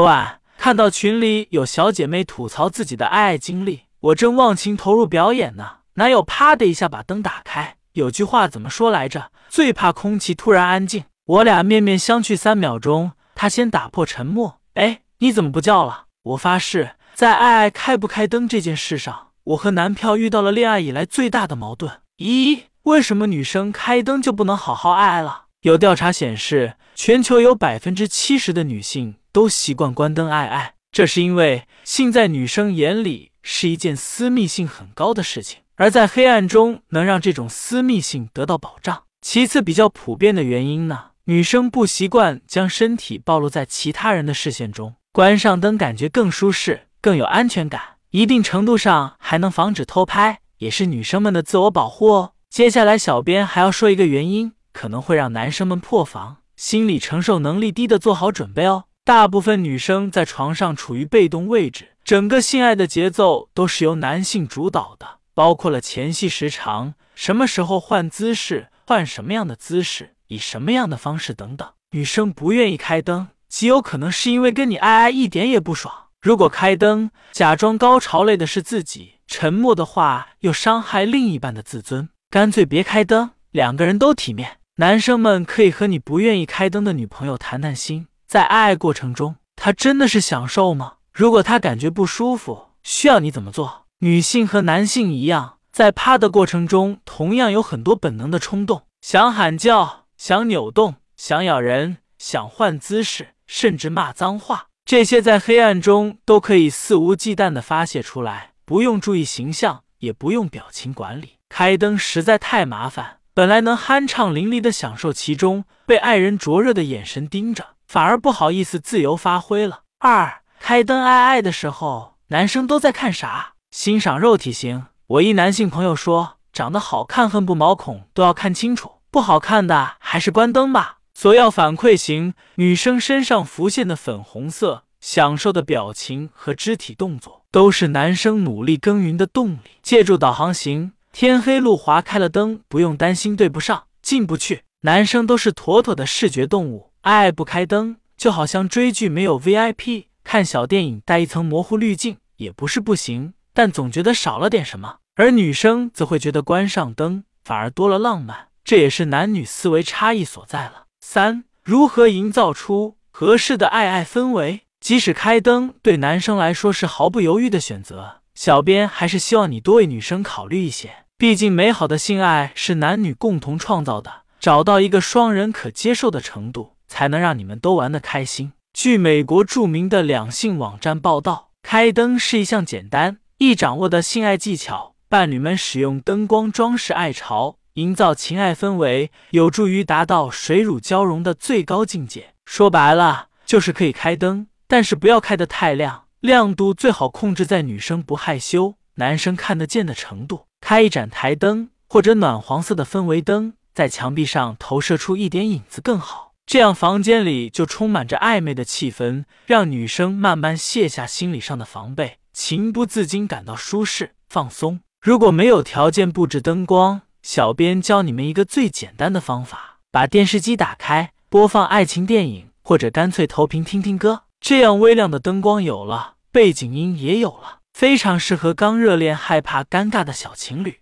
昨晚看到群里有小姐妹吐槽自己的爱爱经历，我正忘情投入表演呢，男友啪的一下把灯打开？有句话怎么说来着？最怕空气突然安静。我俩面面相觑三秒钟，他先打破沉默：“哎，你怎么不叫了？”我发誓，在爱爱开不开灯这件事上，我和男票遇到了恋爱以来最大的矛盾。咦，为什么女生开灯就不能好好爱爱了？有调查显示，全球有百分之七十的女性都习惯关灯爱爱，这是因为性在女生眼里是一件私密性很高的事情，而在黑暗中能让这种私密性得到保障。其次，比较普遍的原因呢，女生不习惯将身体暴露在其他人的视线中，关上灯感觉更舒适，更有安全感，一定程度上还能防止偷拍。也是女生们的自我保护哦。接下来，小编还要说一个原因，可能会让男生们破防，心理承受能力低的做好准备哦。大部分女生在床上处于被动位置，整个性爱的节奏都是由男性主导的，包括了前戏时长、什么时候换姿势、换什么样的姿势、以什么样的方式等等。女生不愿意开灯，极有可能是因为跟你爱爱一点也不爽。如果开灯，假装高潮累的是自己。沉默的话又伤害另一半的自尊，干脆别开灯，两个人都体面。男生们可以和你不愿意开灯的女朋友谈谈心，在爱爱过程中，她真的是享受吗？如果她感觉不舒服，需要你怎么做？女性和男性一样，在趴的过程中，同样有很多本能的冲动，想喊叫，想扭动，想咬人，想换姿势，甚至骂脏话，这些在黑暗中都可以肆无忌惮的发泄出来。不用注意形象，也不用表情管理，开灯实在太麻烦。本来能酣畅淋漓的享受其中，被爱人灼热的眼神盯着，反而不好意思自由发挥了。二开灯爱爱的时候，男生都在看啥？欣赏肉体型。我一男性朋友说，长得好看恨不毛孔都要看清楚，不好看的还是关灯吧。索要反馈型，女生身上浮现的粉红色。享受的表情和肢体动作都是男生努力耕耘的动力。借助导航型，天黑路滑开了灯，不用担心对不上、进不去。男生都是妥妥的视觉动物，爱不开灯，就好像追剧没有 VIP，看小电影带一层模糊滤镜也不是不行，但总觉得少了点什么。而女生则会觉得关上灯反而多了浪漫，这也是男女思维差异所在了。三、如何营造出合适的爱爱氛围？即使开灯对男生来说是毫不犹豫的选择，小编还是希望你多为女生考虑一些。毕竟美好的性爱是男女共同创造的，找到一个双人可接受的程度，才能让你们都玩得开心。据美国著名的两性网站报道，开灯是一项简单易掌握的性爱技巧。伴侣们使用灯光装饰爱巢，营造情爱氛围，有助于达到水乳交融的最高境界。说白了，就是可以开灯。但是不要开得太亮，亮度最好控制在女生不害羞、男生看得见的程度。开一盏台灯或者暖黄色的氛围灯，在墙壁上投射出一点影子更好，这样房间里就充满着暧昧的气氛，让女生慢慢卸下心理上的防备，情不自禁感到舒适放松。如果没有条件布置灯光，小编教你们一个最简单的方法：把电视机打开，播放爱情电影，或者干脆投屏听听歌。这样微亮的灯光有了，背景音也有了，非常适合刚热恋害怕尴尬的小情侣。